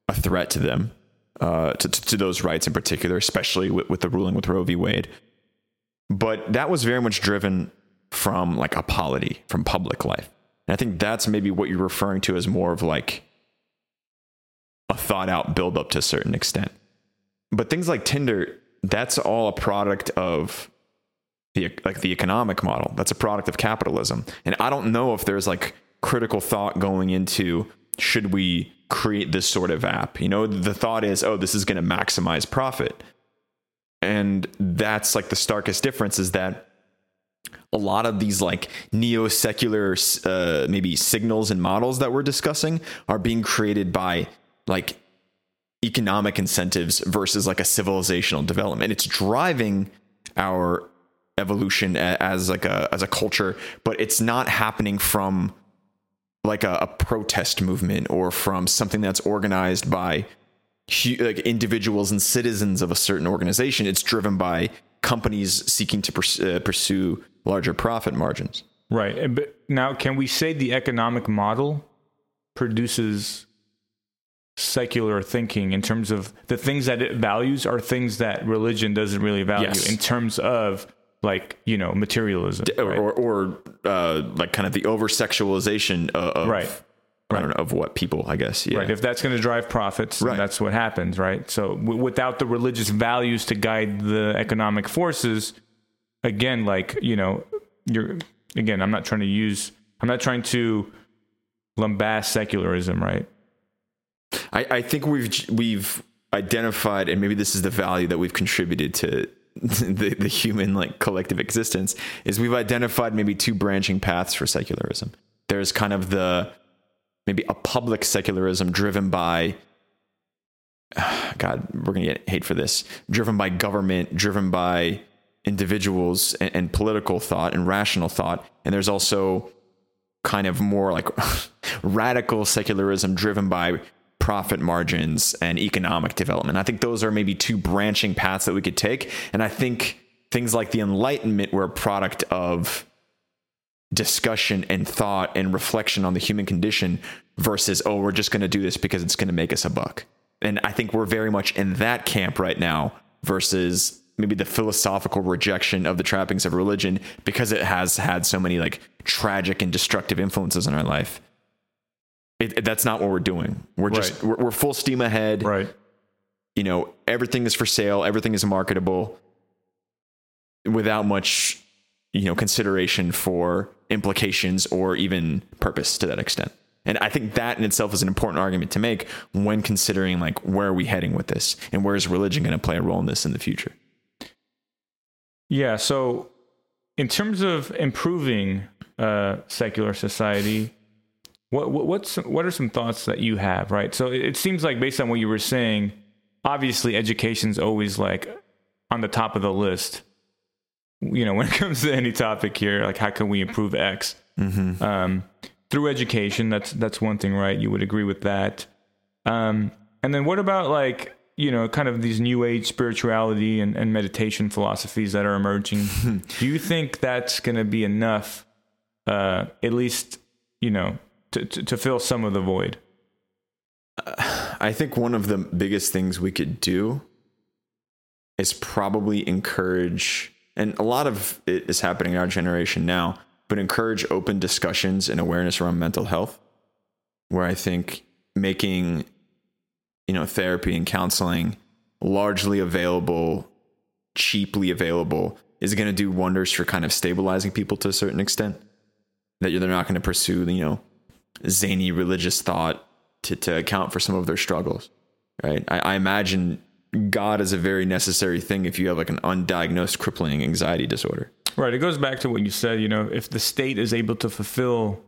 a threat to them, uh, to, to, those rights in particular, especially with, with the ruling with Roe v. Wade. But that was very much driven from like a polity, from public life. And I think that's maybe what you're referring to as more of like a thought out build up to a certain extent. But things like Tinder, that's all a product of the like the economic model. That's a product of capitalism. And I don't know if there's like critical thought going into should we create this sort of app? You know, the thought is, oh, this is going to maximize profit. And that's like the starkest difference is that a lot of these like neo secular uh, maybe signals and models that we're discussing are being created by like economic incentives versus like a civilizational development. It's driving our evolution as like a as a culture, but it's not happening from like a, a protest movement or from something that's organized by like individuals and citizens of a certain organization. It's driven by companies seeking to pers- uh, pursue larger profit margins. Right. But now, can we say the economic model produces secular thinking in terms of the things that it values are things that religion doesn't really value Yes. in terms of like you know materialism or right? or, or uh, like kind of the over sexualization of Right. I don't know, of what people, I guess. Yeah. Right. If that's going to drive profits, right. that's what happens, right? So w- without the religious values to guide the economic forces, again, like, you know, you're, again, I'm not trying to use, I'm not trying to lambast secularism, right? I, I think we've, we've identified, and maybe this is the value that we've contributed to [LAUGHS] the, the human like collective existence is we've identified maybe two branching paths for secularism. There's kind of the maybe a public secularism driven by God, we're gonna get hate for this. Driven by government, driven by individuals and, and political thought and rational thought. And there's also kind of more like [LAUGHS] radical secularism driven by profit margins and economic development. I think those are maybe two branching paths that we could take. And I think things like the Enlightenment were a product of discussion and thought and reflection on the human condition versus, oh, we're just going to do this because it's going to make us a buck. And I think we're very much in that camp right now versus maybe the philosophical rejection of the trappings of religion because it has had so many like tragic and destructive influences in our life. It, it, that's not what we're doing. We're right. just we're, we're full steam ahead. Right. You know, everything is for sale. Everything is marketable without much, you know, consideration for implications or even purpose to that extent. And I think that in itself is an important argument to make when considering like where are we heading with this and where is religion going to play a role in this in the future. Yeah. So, in terms of improving uh, secular society, what, what what's what are some thoughts that you have? Right. So it, it seems like based on what you were saying, obviously education's always like on the top of the list. You know, [LAUGHS] when it comes to any topic here, like how can we improve X? Mm-hmm. Um, through education, that's that's one thing, right? You would agree with that. Um, and then what about like you know, kind of these new age spirituality and, and meditation philosophies that are emerging. [LAUGHS] Do you think that's going to be enough, uh, at least, you know, to, to, to fill some of the void? Uh, I think one of the biggest things we could do is probably encourage, and a lot of it is happening in our generation now, but encourage open discussions and awareness around mental health, where I think making you know, therapy and counseling largely available, cheaply available, is going to do wonders for kind of stabilizing people to a certain extent. That they're not going to pursue, you know, zany religious thought to, to account for some of their struggles, right? I, I imagine God is a very necessary thing if you have like an undiagnosed crippling anxiety disorder. Right. It goes back to what you said, you know, if the state is able to fulfill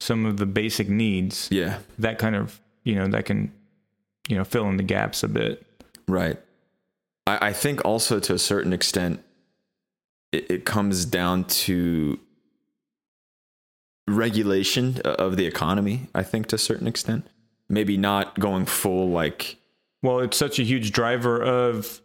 some of the basic needs, yeah, that kind of, you know, that can you know fill in the gaps a bit. Right. I, I think also to a certain extent, it, it comes down to regulation of the economy. I think to a certain extent, maybe not going full like. Well, it's such a huge driver of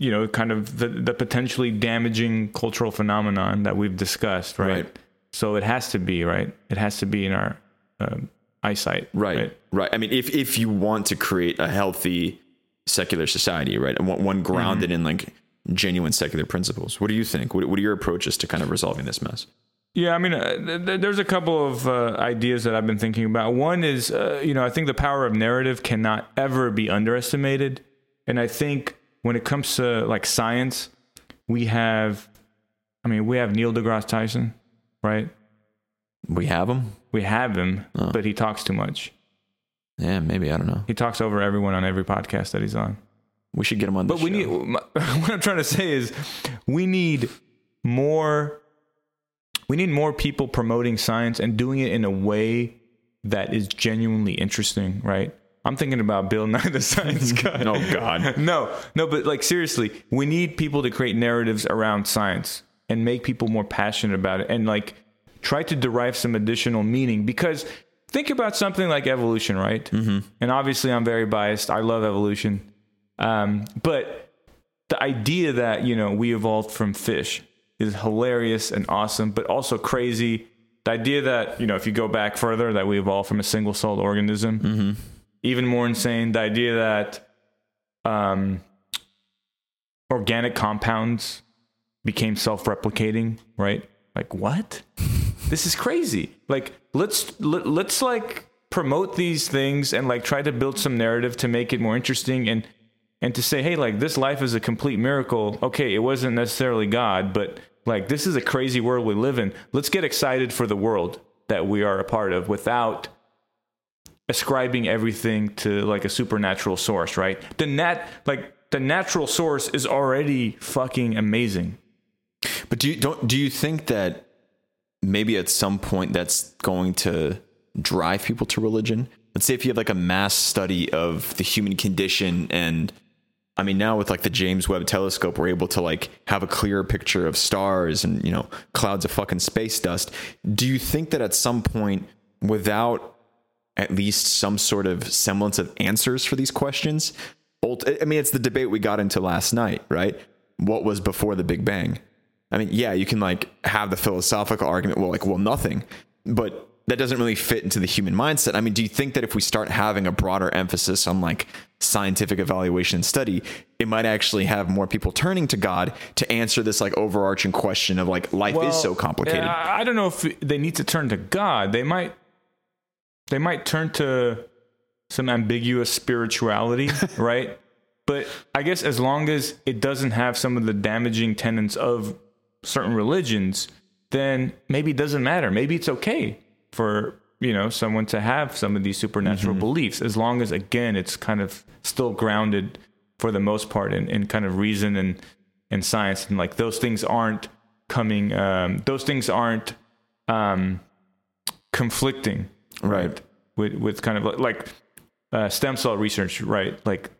you know, kind of the, the potentially damaging cultural phenomenon that we've discussed, right? right? So it has to be, right? It has to be in our um, eyesight. Right, right. Right. I mean, if if you want to create a healthy secular society, right, and one grounded mm-hmm. in like genuine secular principles, what do you think? What, what are your approaches to kind of resolving this mess? Yeah, I mean, uh, th- there's a couple of uh, ideas that I've been thinking about. One is, uh, you know, I think the power of narrative cannot ever be underestimated, and I think when it comes to like science, we have, I mean, we have Neil deGrasse Tyson, right? We have him. We have him, oh. but he talks too much. Yeah, maybe I don't know. He talks over everyone on every podcast that he's on. We should get him on. But we show. need. [LAUGHS] What I'm trying to say is, we need more. We need more people promoting science and doing it in a way that is genuinely interesting, right? I'm thinking about Bill [LAUGHS] Nye the Science [LAUGHS] Guy. oh God, [LAUGHS] no, no. But like seriously, we need people to create narratives around science and make people more passionate about it, and like try to derive some additional meaning because think about something like evolution, right? Mm-hmm. And obviously, I'm very biased. I love evolution, um, but the idea that you know we evolved from fish is hilarious and awesome, but also crazy. The idea that you know if you go back further, that we evolved from a single-celled organism, mm-hmm. even more insane. The idea that um, organic compounds became self-replicating, right? Like what? [LAUGHS] this is crazy. Like let's let, let's like promote these things and like try to build some narrative to make it more interesting and and to say, hey, like this life is a complete miracle. Okay, it wasn't necessarily God, but like this is a crazy world we live in. Let's get excited for the world that we are a part of without ascribing everything to like a supernatural source, right? The nat like the natural source is already fucking amazing. But do you don't do you think that maybe at some point that's going to drive people to religion? Let's say if you have like a mass study of the human condition and I mean now with like the James Webb telescope we're able to like have a clearer picture of stars and you know clouds of fucking space dust. Do you think that at some point without at least some sort of semblance of answers for these questions. I mean, it's the debate we got into last night, right? What was before the Big Bang? I mean, yeah, you can like have the philosophical argument, well, like, well, nothing, but that doesn't really fit into the human mindset. I mean, do you think that if we start having a broader emphasis on like scientific evaluation and study, it might actually have more people turning to God to answer this like overarching question of like life well, is so complicated? I don't know if they need to turn to God. They might they might turn to some ambiguous spirituality, [LAUGHS] right? But I guess as long as it doesn't have some of the damaging tenets of certain religions, then maybe it doesn't matter. Maybe it's okay for you know someone to have some of these supernatural mm-hmm. beliefs as long as again it's kind of still grounded for the most part in, in kind of reason and and science and like those things aren't coming um, those things aren't um, conflicting right? With with kind of like uh, stem cell research, right? Like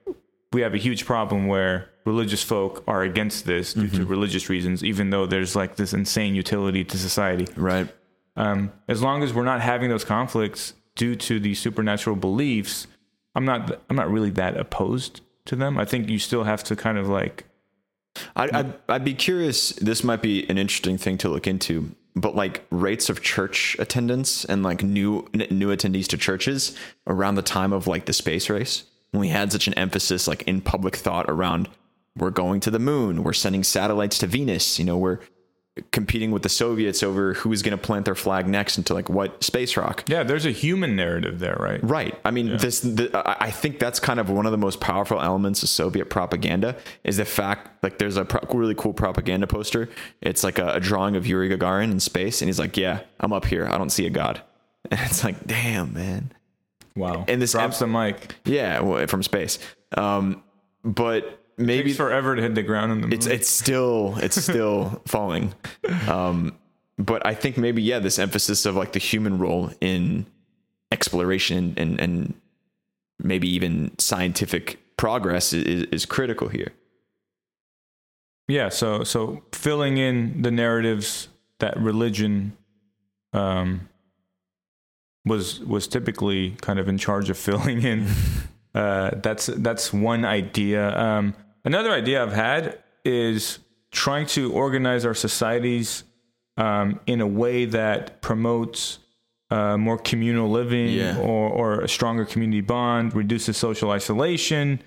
we have a huge problem where religious folk are against this due mm-hmm. to religious reasons, even though there's like this insane utility to society, right? Um, as long as we're not having those conflicts due to these supernatural beliefs, I'm not I'm not really that opposed to them. I think you still have to kind of like. I'd, I'd, I'd be curious. This might be an interesting thing to look into but like rates of church attendance and like new new attendees to churches around the time of like the space race when we had such an emphasis like in public thought around we're going to the moon we're sending satellites to venus you know we're competing with the Soviets over who is going to plant their flag next into like what space rock. Yeah, there's a human narrative there, right? Right. I mean, yeah. this the, I think that's kind of one of the most powerful elements of Soviet propaganda is the fact like there's a pro- really cool propaganda poster. It's like a, a, drawing of Yuri Gagarin in space, and he's like, "Yeah, I'm up here. I don't see a god." [LAUGHS] And it's like, damn, man. Wow. And this drops em- the mic. Yeah, well, from space. Um, but maybe Takes forever to hit the ground in the moon. It's it's still it's still [LAUGHS] falling. Um, but I think maybe yeah, this emphasis of like the human role in exploration and and maybe even scientific progress is, is critical here. Yeah, so so filling in the narratives that religion um, was was typically kind of in charge of filling in. [LAUGHS] Uh, that's that's one idea. Um, Another idea I've had is trying to organize our societies um, in a way that promotes uh, more communal living yeah. or, or, a stronger community bond, reduces social isolation,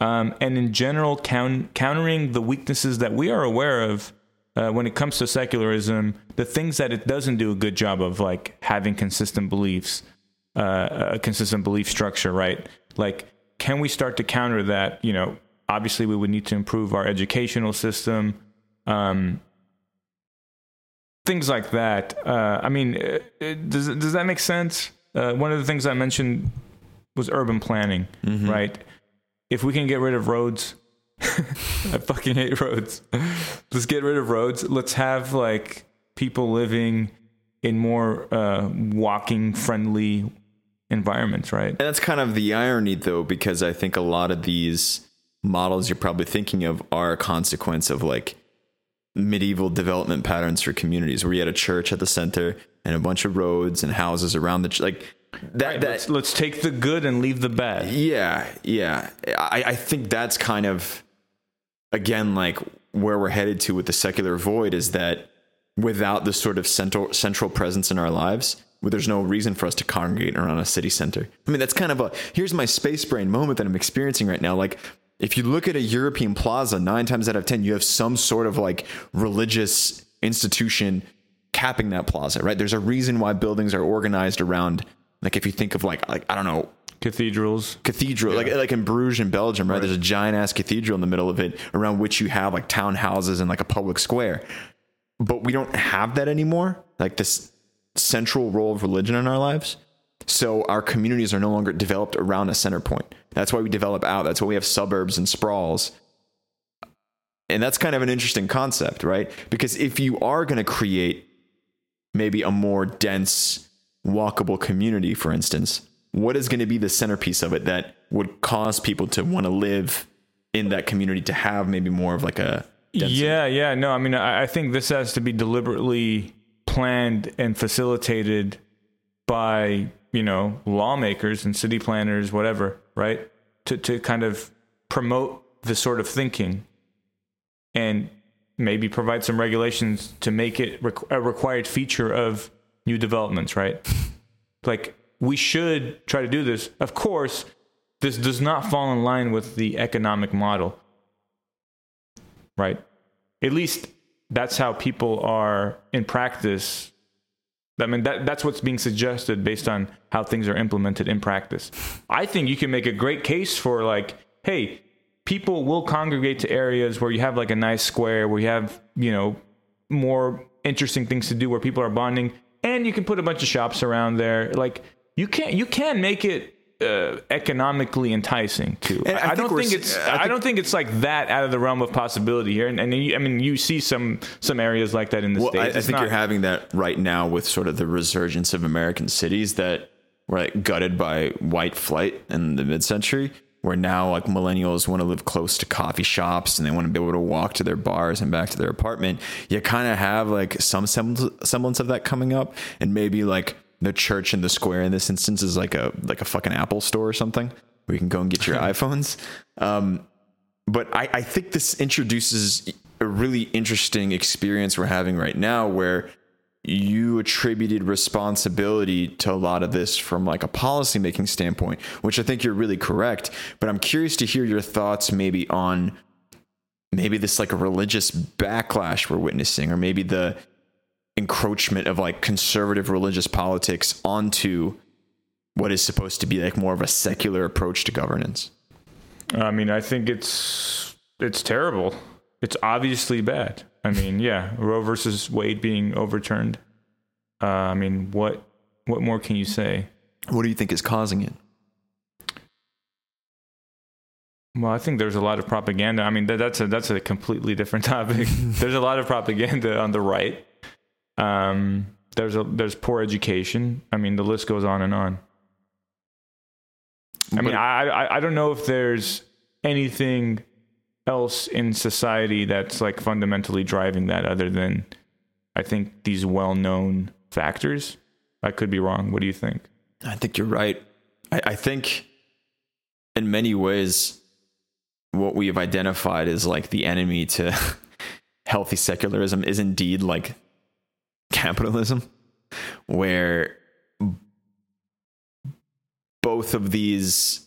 um, and in general, count, countering the weaknesses that we are aware of uh, when it comes to secularism, the things that it doesn't do a good job of, like having consistent beliefs, uh, a consistent belief structure, right? Like, can we start to counter that? You know, obviously we would need to improve our educational system um, things like that. Uh, i mean uh, does, does that make sense? Uh, one of the things i mentioned was urban planning mm-hmm. right? If we can get rid of roads [LAUGHS] i fucking hate roads. Let's get rid of roads. Let's have like people living in more uh, walking friendly environments right? And that's kind of the irony though because i think a lot of these models you're probably thinking of are a consequence of like medieval development patterns for communities where you had a church at the center and a bunch of roads and houses around the ch- like that, right, that let's, let's, take the good and leave the bad yeah yeah I, I think that's kind of again like where we're headed to with the secular void is that without this sort of central central presence in our lives where there's no reason for us to congregate around a city center. I mean, that's kind of a here's my space brain moment that I'm experiencing right now. Like, if you look at a European plaza, nine times out of 10, you have some sort of like religious institution capping that plaza, right? There's a reason why buildings are organized around Like if you think of like like I don't know Cathedrals. cathedral like like in Bruges in Belgium, right? There's a giant ass cathedral in the middle of it around which you have like townhouses and like a public square. But we don't have that anymore. Like this central role of religion in our lives. So our communities are no longer developed around a center point. That's why we develop out. That's why we have suburbs and sprawls. And that's kind of an interesting concept, right? Because if you are going to create maybe a more dense, walkable community, for instance, what is going to be the centerpiece of it that would cause people to want to live in that community to have maybe more of like a density? Yeah, yeah. No, I mean, I, I think this has to be deliberately planned and facilitated by, you know, lawmakers and city planners, whatever, right? To, to kind of promote this sort of thinking and maybe provide some regulations to make it requ- a required feature of new developments, right? like, we should try to do this. Of course, this does not fall in line with the economic model right? At least that's how people are in practice. I mean, that, that's what's being suggested based on how things are implemented in practice. I think you can make a great case for, like, hey, people will congregate to areas where you have like a nice square, where you have, you know, more interesting things to do, where people are bonding, and you can put a bunch of shops around there. Like, you can't, you can make it uh, economically enticing too. And I I, think don't think it's. I I, don't think it's like that out of the realm of possibility here. And, and you, I mean, you see some some areas like that in the Well, states. I, I think not- you're having that right now with sort of the resurgence of American cities that were like gutted by white flight in the mid-century, where now like millennials want to live close to coffee shops and they want to be able to walk to their bars and back to their apartment. You kind of have like some semblance of that coming up, and maybe like the church in the square in this instance is like a like a fucking Apple store or something where you can go and get your [LAUGHS] iPhones. Um, but I, I think this introduces a really interesting experience we're having right now where you attributed responsibility to a lot of this from like a policymaking standpoint, which I think you're really correct. But I'm curious to hear your thoughts maybe on maybe this like a religious backlash we're witnessing, or maybe the encroachment of like conservative religious politics onto what is supposed to be like more of a secular approach to governance. I mean, I think it's it's terrible. It's obviously bad. I mean, yeah, Roe versus Wade being overturned. Uh, I mean, what what more can you say? What do you think is causing it? Well, I think there's a lot of propaganda. I mean, that, that's a that's a completely different [LAUGHS] topic. there's a lot of propaganda on the right. Um, there's a there's poor education. I mean, the list goes on and on. I mean, I, I I don't know if there's anything else in society that's like fundamentally driving that other than I think these well-known factors. I could be wrong. What do you think? I think you're right. I, I think in many ways, what we have identified as like the enemy to [LAUGHS] healthy secularism is indeed like capitalism, where both of these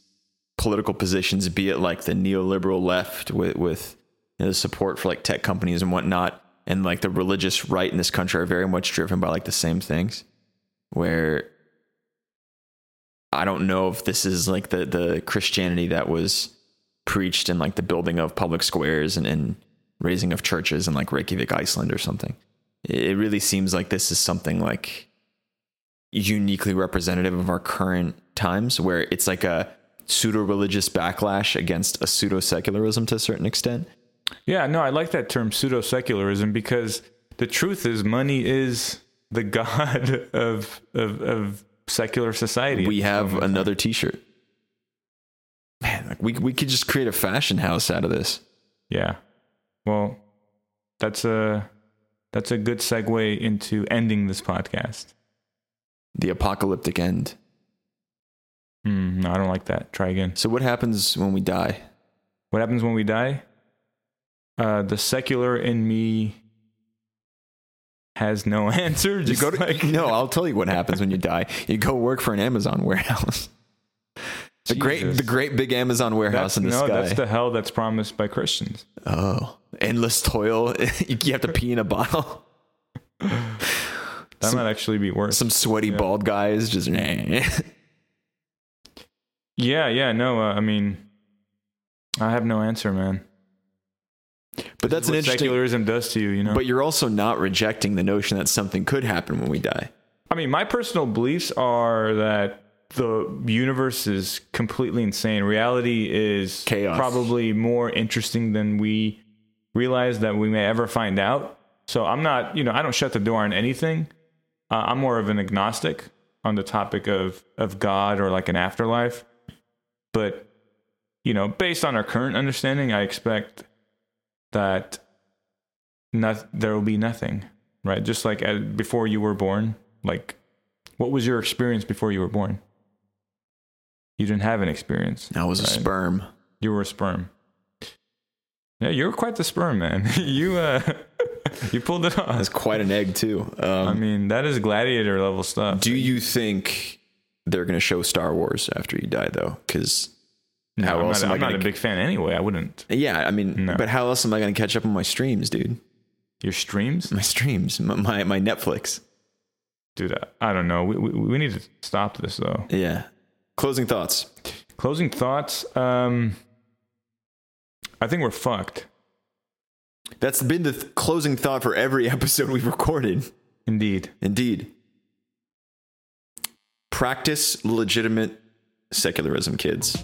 political positions, be it like the neoliberal left with, with you know, the support for like tech companies and whatnot, and like the religious right in this country are very much driven by like the same things where I don't know if this is like the the Christianity that was preached in like the building of public squares and, and raising of churches in like Reykjavik, Iceland or something. It really seems like this is something like uniquely representative of our current times where it's like a pseudo religious backlash against a pseudo secularism to a certain extent. Yeah, no, I like that term pseudo secularism because the truth is money is the [LAUGHS] god of of, of secular society. We have another t-shirt. Man, like we we could just create a fashion house out of this. yeah. Well, that's a that's a good segue into ending this podcast. The apocalyptic end. Hmm, no, I don't like that. Try again. So what happens when we die? What happens when we die? Uh, the secular in me has no [LAUGHS] answer. You Just go to like, [LAUGHS] no. I'll tell you what happens when you die. You go work for an Amazon warehouse. [LAUGHS] The great, the great big Amazon warehouse that's, in the no, sky. that's the hell that's promised by Christians. oh, endless toil. [LAUGHS] you have to pee in a bottle. That Some- might actually be worse. Some sweaty bald guys just. [LAUGHS] yeah, yeah, no, uh, I mean, I have no answer, man. but that's an interesting. secularism does to you, you know. But you're also not rejecting the notion that something could happen when we die. I mean, my personal beliefs are that the universe is completely insane. Reality is Chaos. probably more interesting than we realize that we may ever find out. So I'm not, you know, I don't shut the door on anything. Uh, I'm more of an agnostic on the topic of of God or like an afterlife. But you know, based on our current understanding, I expect that not, there will be nothing, right? Just like uh before you were born, like what was your experience before you were born? You didn't have an experience. I was a sperm. You were a sperm. Yeah, you were quite the sperm, man. [LAUGHS] you uh [LAUGHS] you pulled it off. That's quite an egg too. Um, I mean, that is gladiator level stuff. do you think they're going to show Star Wars after you die, though? Because No, how I'm else not, am I I'm not going a big fan anyway. I wouldn't. Yeah, I mean, No. but how else am I going to catch up on my streams, dude? Your streams, My streams, my my, my Netflix. dude. I, I don't know. We, we we need to stop this though. Yeah. Closing thoughts. Closing thoughts. Um, I think we're fucked. That's been the th- closing thought for every [LAUGHS] episode we've recorded. Indeed. Indeed. Practice legitimate secularism, kids.